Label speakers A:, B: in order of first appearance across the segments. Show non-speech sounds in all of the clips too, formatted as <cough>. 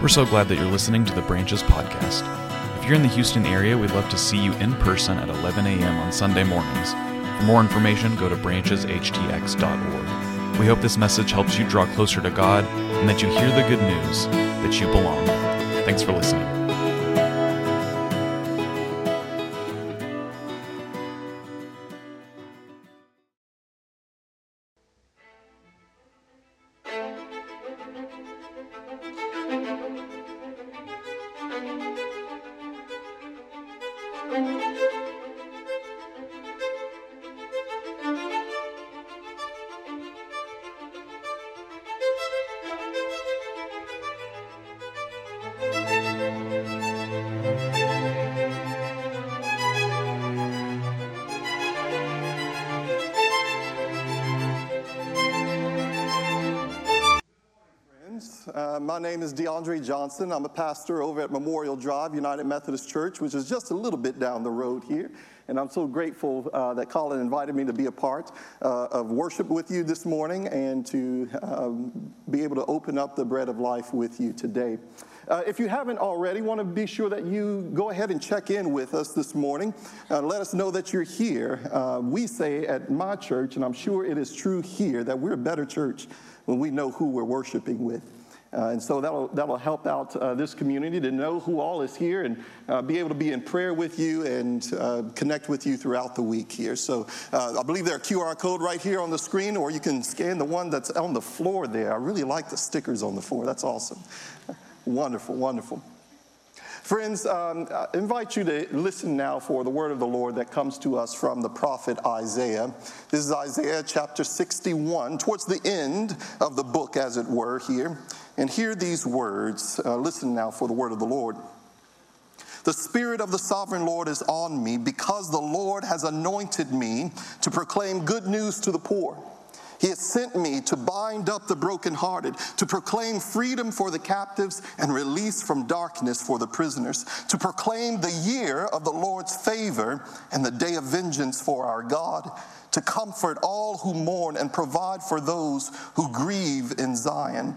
A: We're so glad that you're listening to the Branches podcast. If you're in the Houston area, we'd love to see you in person at 11 a.m. on Sunday mornings. For more information, go to brancheshtx.org. We hope this message helps you draw closer to God and that you hear the good news that you belong. Thanks for listening.
B: My name is DeAndre Johnson. I'm a pastor over at Memorial Drive United Methodist Church, which is just a little bit down the road here. And I'm so grateful uh, that Colin invited me to be a part uh, of worship with you this morning and to um, be able to open up the bread of life with you today. Uh, if you haven't already, want to be sure that you go ahead and check in with us this morning. Uh, let us know that you're here. Uh, we say at my church, and I'm sure it is true here, that we're a better church when we know who we're worshiping with. Uh, and so that'll, that'll help out uh, this community to know who all is here and uh, be able to be in prayer with you and uh, connect with you throughout the week here. So uh, I believe there's a QR code right here on the screen, or you can scan the one that's on the floor there. I really like the stickers on the floor. That's awesome. <laughs> wonderful, wonderful. Friends, um, I invite you to listen now for the word of the Lord that comes to us from the prophet Isaiah. This is Isaiah chapter 61, towards the end of the book, as it were, here. And hear these words. Uh, listen now for the word of the Lord. The Spirit of the Sovereign Lord is on me because the Lord has anointed me to proclaim good news to the poor. He has sent me to bind up the brokenhearted, to proclaim freedom for the captives and release from darkness for the prisoners, to proclaim the year of the Lord's favor and the day of vengeance for our God, to comfort all who mourn and provide for those who grieve in Zion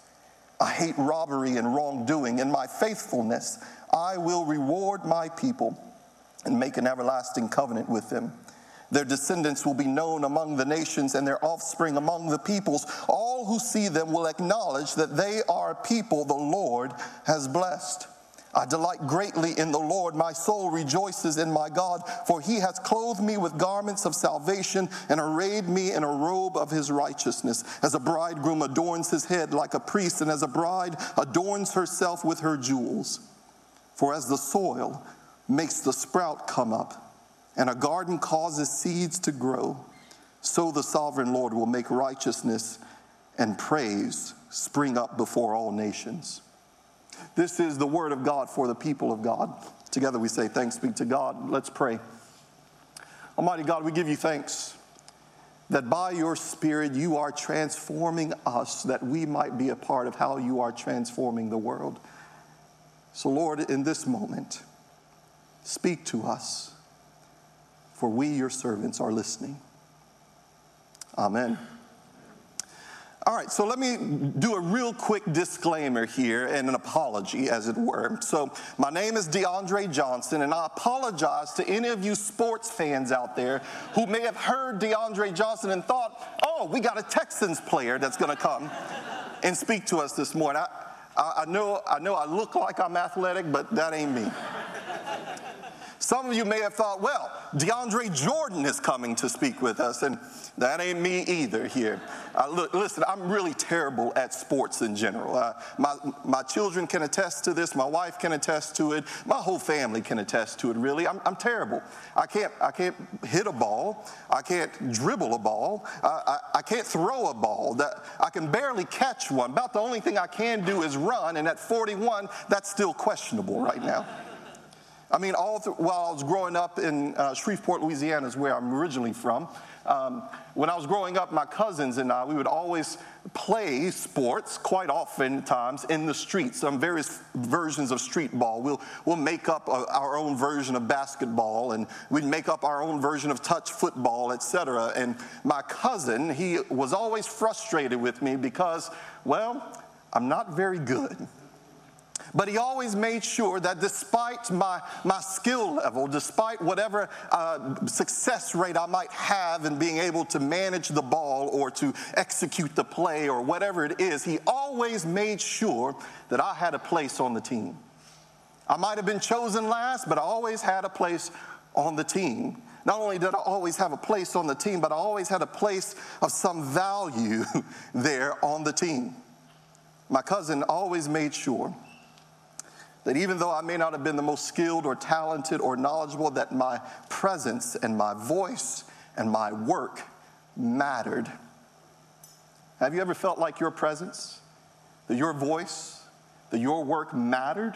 B: I hate robbery and wrongdoing. In my faithfulness, I will reward my people and make an everlasting covenant with them. Their descendants will be known among the nations and their offspring among the peoples. All who see them will acknowledge that they are people the Lord has blessed. I delight greatly in the Lord. My soul rejoices in my God, for he has clothed me with garments of salvation and arrayed me in a robe of his righteousness. As a bridegroom adorns his head like a priest, and as a bride adorns herself with her jewels. For as the soil makes the sprout come up, and a garden causes seeds to grow, so the sovereign Lord will make righteousness and praise spring up before all nations. This is the word of God for the people of God. Together we say, Thanks be to God. Let's pray. Almighty God, we give you thanks that by your Spirit you are transforming us, that we might be a part of how you are transforming the world. So, Lord, in this moment, speak to us, for we, your servants, are listening. Amen. All right, so let me do a real quick disclaimer here and an apology, as it were. So, my name is DeAndre Johnson, and I apologize to any of you sports fans out there who may have heard DeAndre Johnson and thought, oh, we got a Texans player that's going to come and speak to us this morning. I, I, know, I know I look like I'm athletic, but that ain't me. Some of you may have thought, well, DeAndre Jordan is coming to speak with us, and that ain't me either here. Uh, look, listen, I'm really terrible at sports in general. Uh, my, my children can attest to this, my wife can attest to it, my whole family can attest to it, really. I'm, I'm terrible. I can't, I can't hit a ball, I can't dribble a ball, I, I, I can't throw a ball, that, I can barely catch one. About the only thing I can do is run, and at 41, that's still questionable right now. I mean, all through, while I was growing up in uh, Shreveport, Louisiana, is where I'm originally from. Um, when I was growing up, my cousins and I, we would always play sports quite often times in the streets, some various versions of street ball. We'll, we'll make up a, our own version of basketball and we'd make up our own version of touch football, etc. And my cousin, he was always frustrated with me because, well, I'm not very good. But he always made sure that despite my, my skill level, despite whatever uh, success rate I might have in being able to manage the ball or to execute the play or whatever it is, he always made sure that I had a place on the team. I might have been chosen last, but I always had a place on the team. Not only did I always have a place on the team, but I always had a place of some value <laughs> there on the team. My cousin always made sure that even though I may not have been the most skilled or talented or knowledgeable, that my presence and my voice and my work mattered. Have you ever felt like your presence, that your voice, that your work mattered?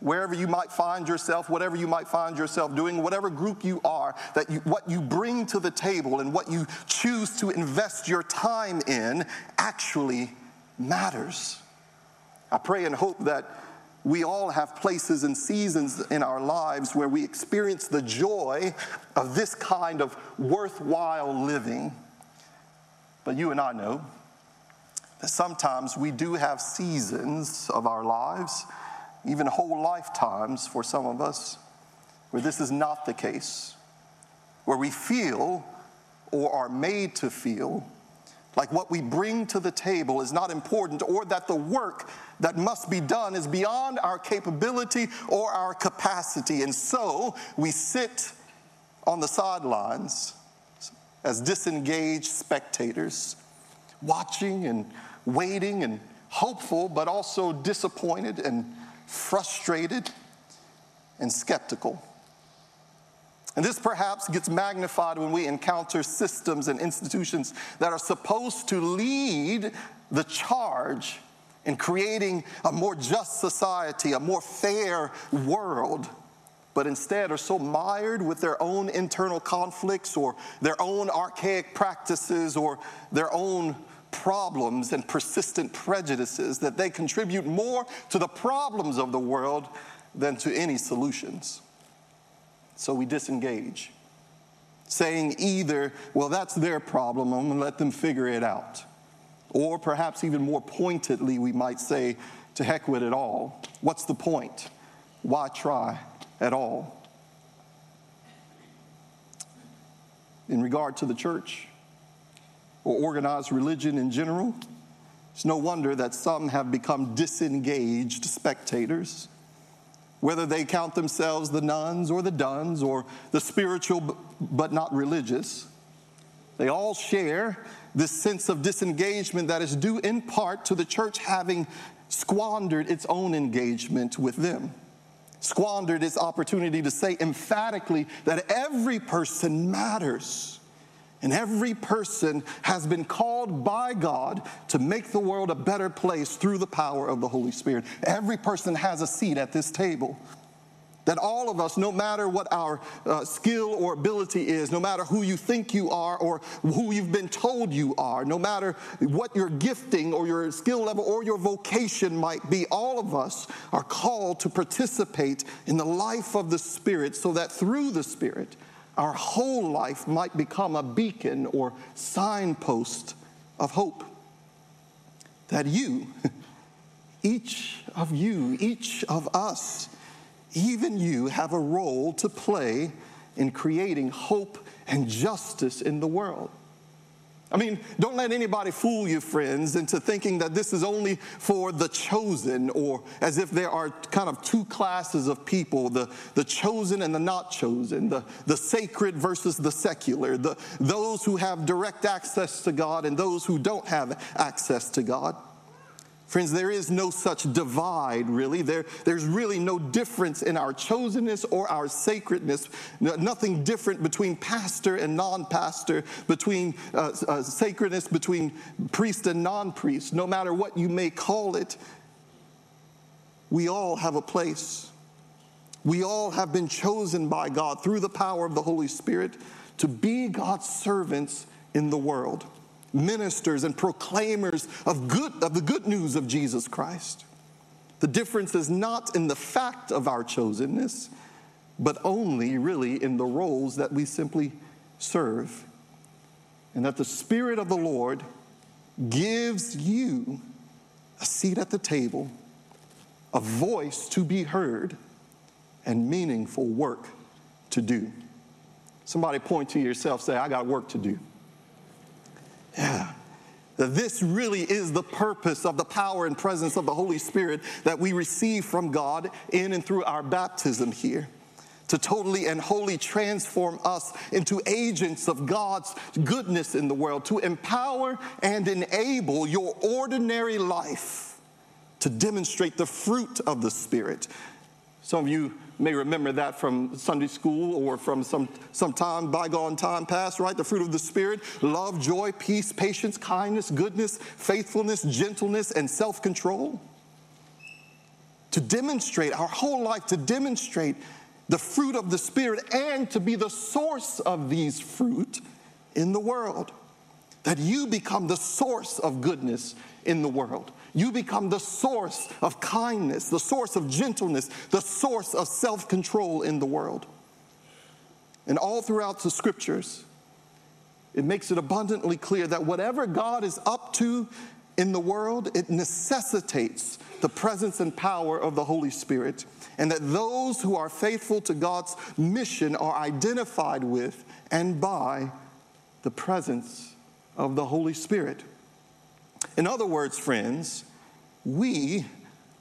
B: Wherever you might find yourself, whatever you might find yourself doing, whatever group you are, that you, what you bring to the table and what you choose to invest your time in actually matters. I pray and hope that we all have places and seasons in our lives where we experience the joy of this kind of worthwhile living. But you and I know that sometimes we do have seasons of our lives, even whole lifetimes for some of us, where this is not the case, where we feel or are made to feel like what we bring to the table is not important, or that the work that must be done is beyond our capability or our capacity. And so we sit on the sidelines as disengaged spectators, watching and waiting and hopeful, but also disappointed and frustrated and skeptical. And this perhaps gets magnified when we encounter systems and institutions that are supposed to lead the charge in creating a more just society, a more fair world, but instead are so mired with their own internal conflicts or their own archaic practices or their own problems and persistent prejudices that they contribute more to the problems of the world than to any solutions. So we disengage, saying either, well, that's their problem, I'm gonna let them figure it out. Or perhaps even more pointedly, we might say, to heck with it all. What's the point? Why try at all? In regard to the church or organized religion in general, it's no wonder that some have become disengaged spectators whether they count themselves the nones or the dones or the spiritual but not religious. They all share this sense of disengagement that is due in part to the church having squandered its own engagement with them, squandered its opportunity to say emphatically that every person matters. And every person has been called by God to make the world a better place through the power of the Holy Spirit. Every person has a seat at this table. That all of us, no matter what our uh, skill or ability is, no matter who you think you are or who you've been told you are, no matter what your gifting or your skill level or your vocation might be, all of us are called to participate in the life of the Spirit so that through the Spirit, our whole life might become a beacon or signpost of hope. That you, <laughs> each of you, each of us, even you, have a role to play in creating hope and justice in the world. I mean, don't let anybody fool you, friends, into thinking that this is only for the chosen, or as if there are kind of two classes of people the, the chosen and the not chosen, the, the sacred versus the secular, the, those who have direct access to God and those who don't have access to God. Friends, there is no such divide, really. There, there's really no difference in our chosenness or our sacredness. No, nothing different between pastor and non pastor, between uh, uh, sacredness, between priest and non priest, no matter what you may call it. We all have a place. We all have been chosen by God through the power of the Holy Spirit to be God's servants in the world ministers and proclaimers of, good, of the good news of Jesus Christ. The difference is not in the fact of our chosenness, but only really in the roles that we simply serve. And that the Spirit of the Lord gives you a seat at the table, a voice to be heard, and meaningful work to do. Somebody point to yourself, say, I got work to do. Yeah. This really is the purpose of the power and presence of the Holy Spirit that we receive from God in and through our baptism here. To totally and wholly transform us into agents of God's goodness in the world, to empower and enable your ordinary life to demonstrate the fruit of the Spirit. Some of you may remember that from Sunday school or from some, some time, bygone time past, right? The fruit of the Spirit love, joy, peace, patience, kindness, goodness, faithfulness, gentleness, and self control. To demonstrate our whole life, to demonstrate the fruit of the Spirit and to be the source of these fruit in the world. That you become the source of goodness in the world. You become the source of kindness, the source of gentleness, the source of self control in the world. And all throughout the scriptures, it makes it abundantly clear that whatever God is up to in the world, it necessitates the presence and power of the Holy Spirit, and that those who are faithful to God's mission are identified with and by the presence of the Holy Spirit. In other words, friends, we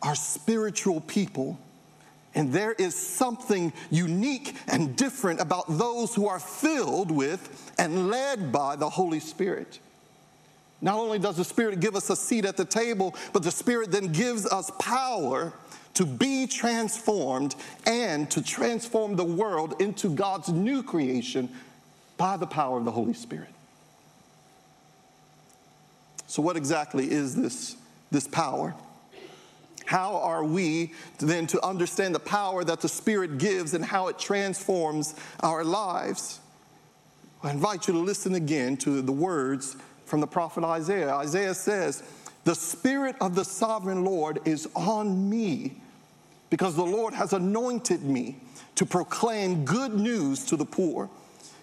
B: are spiritual people. And there is something unique and different about those who are filled with and led by the Holy Spirit. Not only does the Spirit give us a seat at the table, but the Spirit then gives us power to be transformed and to transform the world into God's new creation by the power of the Holy Spirit. So, what exactly is this, this power? How are we then to understand the power that the Spirit gives and how it transforms our lives? I invite you to listen again to the words from the prophet Isaiah. Isaiah says, The Spirit of the sovereign Lord is on me because the Lord has anointed me to proclaim good news to the poor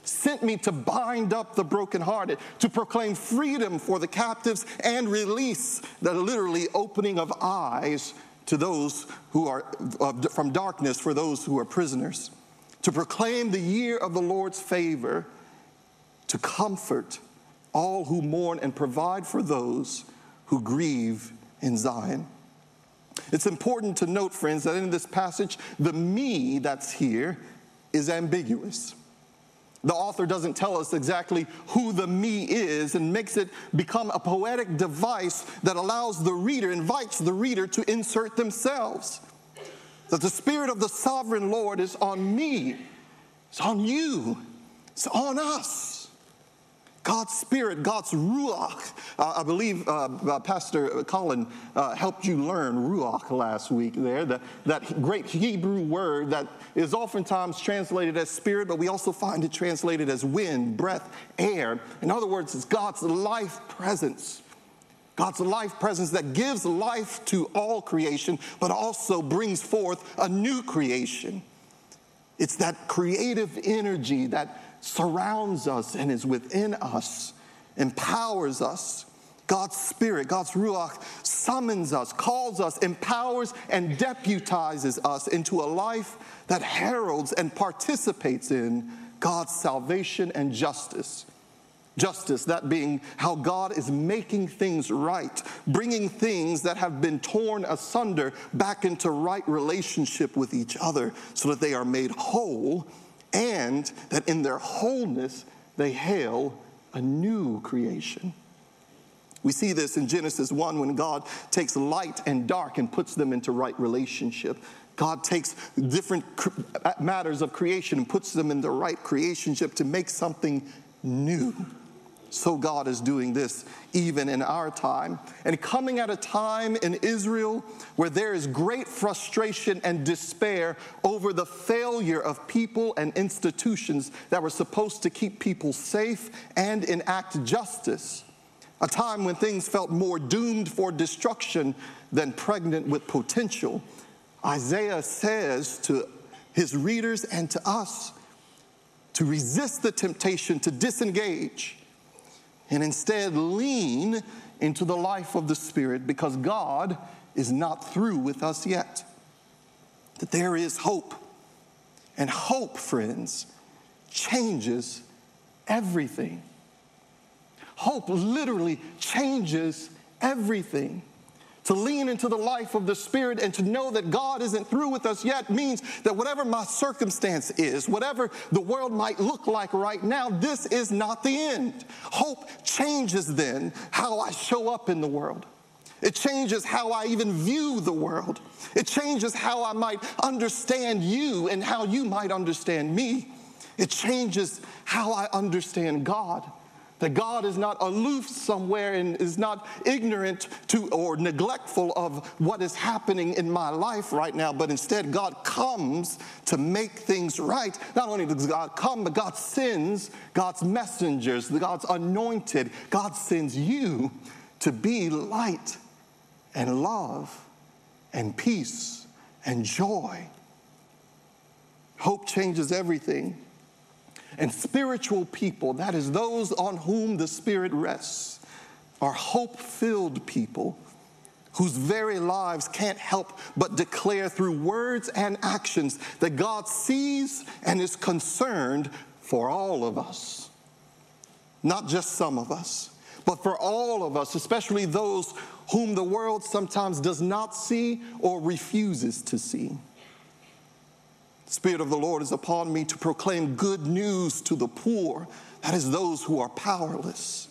B: sent me to bind up the brokenhearted, to proclaim freedom for the captives and release the literally opening of eyes to those who are uh, from darkness for those who are prisoners, to proclaim the year of the Lord's favor, to comfort all who mourn and provide for those who grieve in Zion. It's important to note, friends, that in this passage, the me that's here is ambiguous. The author doesn't tell us exactly who the me is and makes it become a poetic device that allows the reader, invites the reader to insert themselves. That the Spirit of the sovereign Lord is on me, it's on you, it's on us. God's Spirit, God's Ruach. Uh, I believe uh, uh, Pastor Colin uh, helped you learn Ruach last week there, the, that great Hebrew word that is oftentimes translated as spirit, but we also find it translated as wind, breath, air. In other words, it's God's life presence. God's life presence that gives life to all creation, but also brings forth a new creation. It's that creative energy that surrounds us and is within us, empowers us. God's Spirit, God's Ruach summons us, calls us, empowers, and deputizes us into a life that heralds and participates in God's salvation and justice. justice, that being how God is making things right, bringing things that have been torn asunder back into right relationship with each other so that they are made whole and that in their wholeness they hail a new creation. We see this in Genesis 1 when God takes light and dark and puts them into right relationship. God takes different uh, matters of creation and puts them in the right creationship to make something new. So God is doing this even in our time. And coming at a time in Israel where there is great frustration and despair over the failure of people and institutions that were supposed to keep people safe and enact justice. A time when things felt more doomed for destruction than pregnant with potential. Isaiah says to his readers and to us to resist the temptation to disengage and instead lean into the life of the Spirit because God is not through with us yet. That there is hope. And hope, friends, changes everything. Hope literally changes everything. To lean into the life of the Spirit and to know that God isn't through with us yet means that whatever my circumstance is, whatever the world might look like right now, this is not the end. Hope changes then how I show up in the world. It changes how I even view the world. It changes how I might understand you and how you might understand me. It changes how I understand God. That God is not aloof somewhere and is not ignorant to or neglectful of what is happening in my life right now, but instead God comes to make things right. Not only does God come, but God sends God's messengers, God's anointed. God sends you to be light and love and peace and joy. Hope changes everything. And spiritual people, that is those on whom the Spirit rests, are hope filled people whose very lives can't help but declare through words and actions that God sees and is concerned for all of us. Not just some of us, but for all of us, especially those whom the world sometimes does not see or refuses to see. Spirit of the Lord is upon me to proclaim good news to the poor, that is, those who are powerless,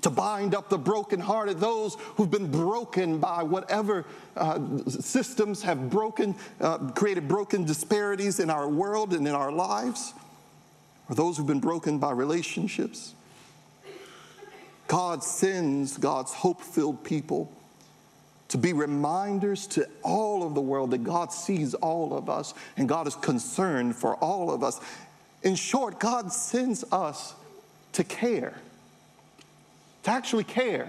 B: to bind up the brokenhearted, those who've been broken by whatever uh, systems have broken, uh, created broken disparities in our world and in our lives, or those who've been broken by relationships. God sends God's hope filled people to be reminders to all of the world that God sees all of us and God is concerned for all of us. In short, God sends us to care, to actually care,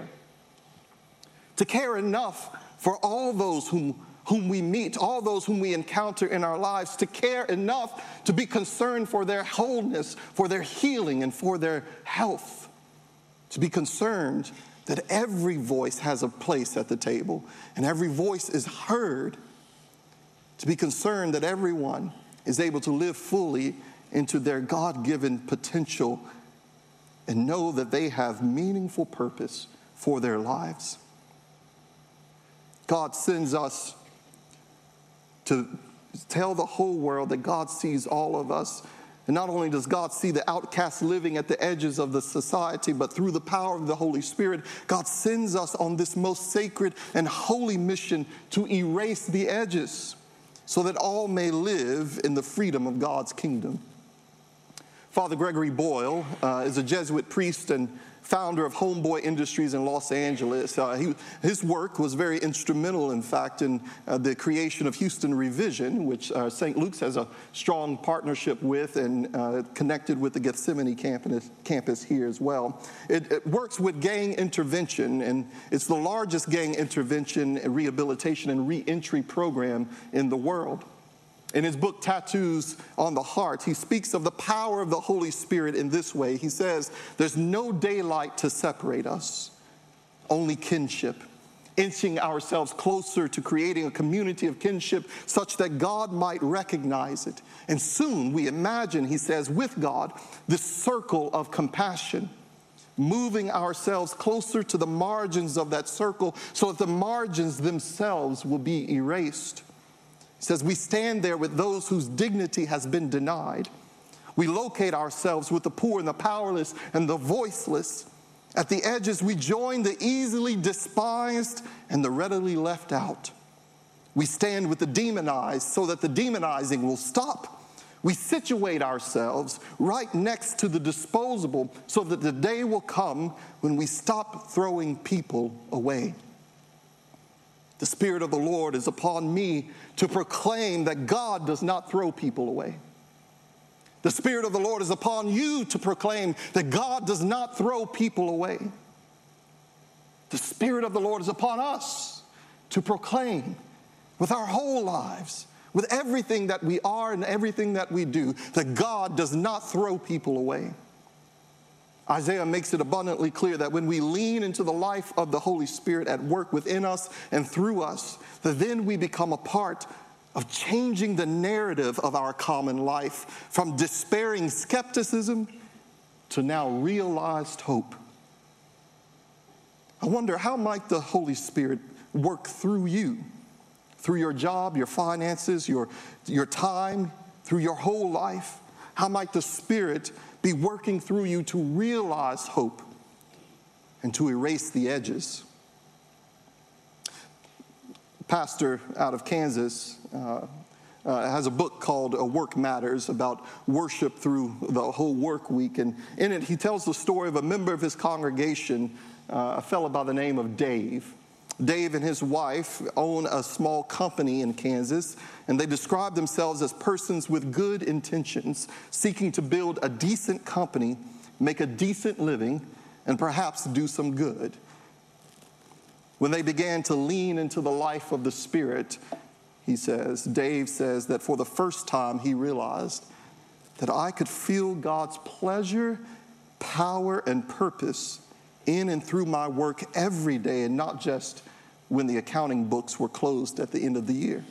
B: to care enough for all those whom, whom we meet, all those whom we encounter in our lives, to care enough to be concerned for their wholeness, for their healing, and for their health, to be concerned that every voice has a place at the table and every voice is heard, to be concerned that everyone is able to live fully into their God given potential and know that they have meaningful purpose for their lives. God sends us to tell the whole world that God sees all of us and not only does God see the outcast living at the edges of the society, but through the power of the Holy Spirit, God sends us on this most sacred and holy mission to erase the edges so that all may live in the freedom of God's kingdom. Father Gregory Boyle uh, is a Jesuit priest and founder of Homeboy Industries in Los Angeles. Uh, he, his work was very instrumental, in fact, in uh, the creation of Houston Revision, which uh, St. Luke's has a strong partnership with and uh, connected with the Gethsemane campus, campus here as well. It, it, works with gang intervention, and it's the largest gang intervention, rehabilitation, and reentry program in the world. In his book, Tattoos on the Heart, he speaks of the power of the Holy Spirit in this way. He says, There's no daylight to separate us, only kinship, inching ourselves closer to creating a community of kinship such that God might recognize it. And soon we imagine, he says, with God, this circle of compassion moving ourselves closer to the margins of that circle so that the margins themselves will be erased. He says, We stand there with those whose dignity has been denied. We locate ourselves with the poor and the powerless and the voiceless. At the edges, we join the easily despised and the readily left out. We stand with the demonized so that the demonizing will stop. We situate ourselves right next to the disposable so that the day will come when we stop throwing people away. The Spirit of the Lord is upon me to proclaim that God does not throw people away. The Spirit of the Lord is upon you to proclaim that God does not throw people away. The Spirit of the Lord is upon us to proclaim with our whole lives with everything that we are and everything that we do, that God does not throw people away. Isaiah makes it abundantly clear that when we lean into the life of the Holy Spirit at work within us and through us, that then we become a part of changing the narrative of our common life from despairing skepticism to now realized hope. I wonder how might the Holy Spirit work through you? through your job, your finances, your, your time, through your whole life? How might the Spirit be working through you to realize hope and to erase the edges? Pastor out of Kansas uh, uh, has a book called uh, Work Matters about worship through the whole work week. And in it, he tells the story of a member of his congregation, uh, a fellow by the name of Dave. Dave and his wife own a small company in Kansas, and they describe themselves as persons with good intentions, seeking to build a decent company, make a decent living, and perhaps do some good. When they began to lean into the life of the Spirit, he says, Dave says that for the first time he realized that I could feel God's pleasure, power, and purpose in and through my work every day and not just when the accounting books were closed at the end of the year.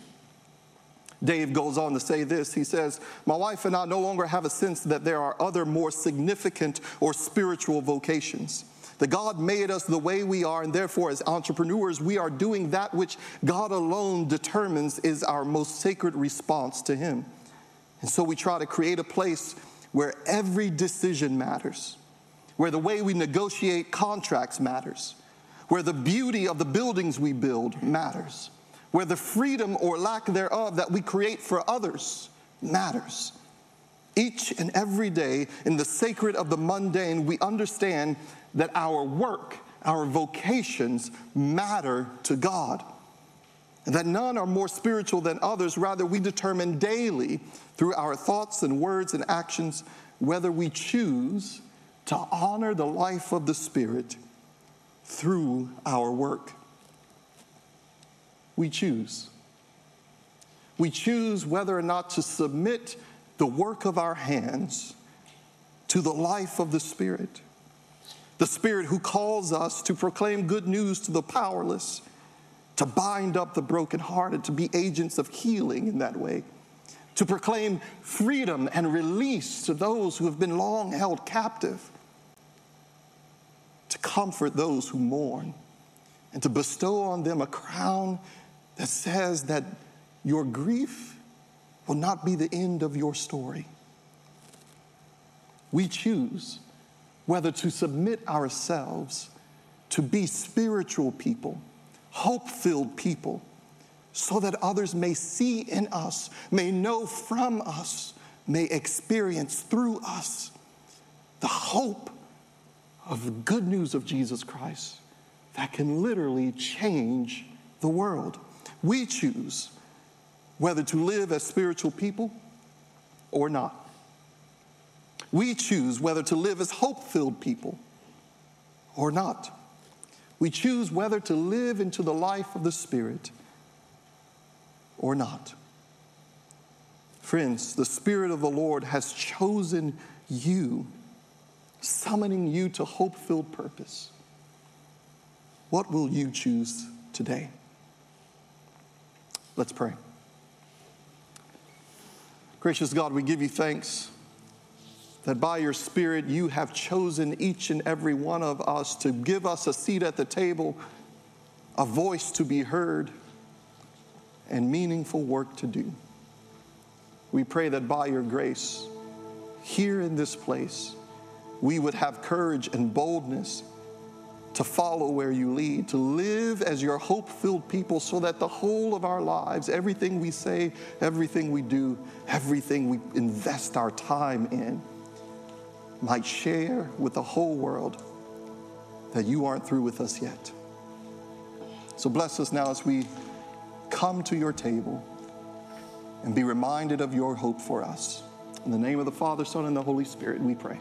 B: Dave goes on to say this. He says, My wife and I no longer have a sense that there are other more significant or spiritual vocations. That God made us the way we are, and therefore, as entrepreneurs, we are doing that which God alone determines is our most sacred response to Him. And so we try to create a place where every decision matters, where the way we negotiate contracts matters, where the beauty of the buildings we build matters, where the freedom or lack thereof that we create for others matters. Each and every day, in the sacred of the mundane, we understand that our work, our vocations matter to God. And that none are more spiritual than others. Rather, we determine daily through our thoughts and words and actions whether we choose to honor the life of the Spirit through our work. We choose. We choose whether or not to submit the work of our hands to the life of the Spirit. The Spirit who calls us to proclaim good news to the powerless, to bind up the brokenhearted, to be agents of healing in that way, to proclaim freedom and release to those who have been long held captive to comfort those who mourn, and to bestow on them a crown that says that your grief will not be the end of your story. We choose whether to submit ourselves to be spiritual people, hope filled people, so that others may see in us, may know from us, may experience through us the hope of the good news of Jesus Christ that can literally change the world. We choose whether to live as spiritual people or not. We choose whether to live as hope filled people or not. We choose whether to live into the life of the Spirit or not. Friends, the Spirit of the Lord has chosen you summoning you to hope filled purpose. What will you choose today? Let's pray. Gracious God, we give you thanks that by your Spirit you have chosen each and every one of us to give us a seat at the table, a voice to be heard, and meaningful work to do. We pray that by your grace, here in this place, we would have courage and boldness to follow where you lead, to live as your hope filled people, so that the whole of our lives, everything we say, everything we do, everything we invest our time in, might share with the whole world that you aren't through with us yet. So bless us now as we come to your table and be reminded of your hope for us. In the name of the Father, Son, and the Holy Spirit, we pray.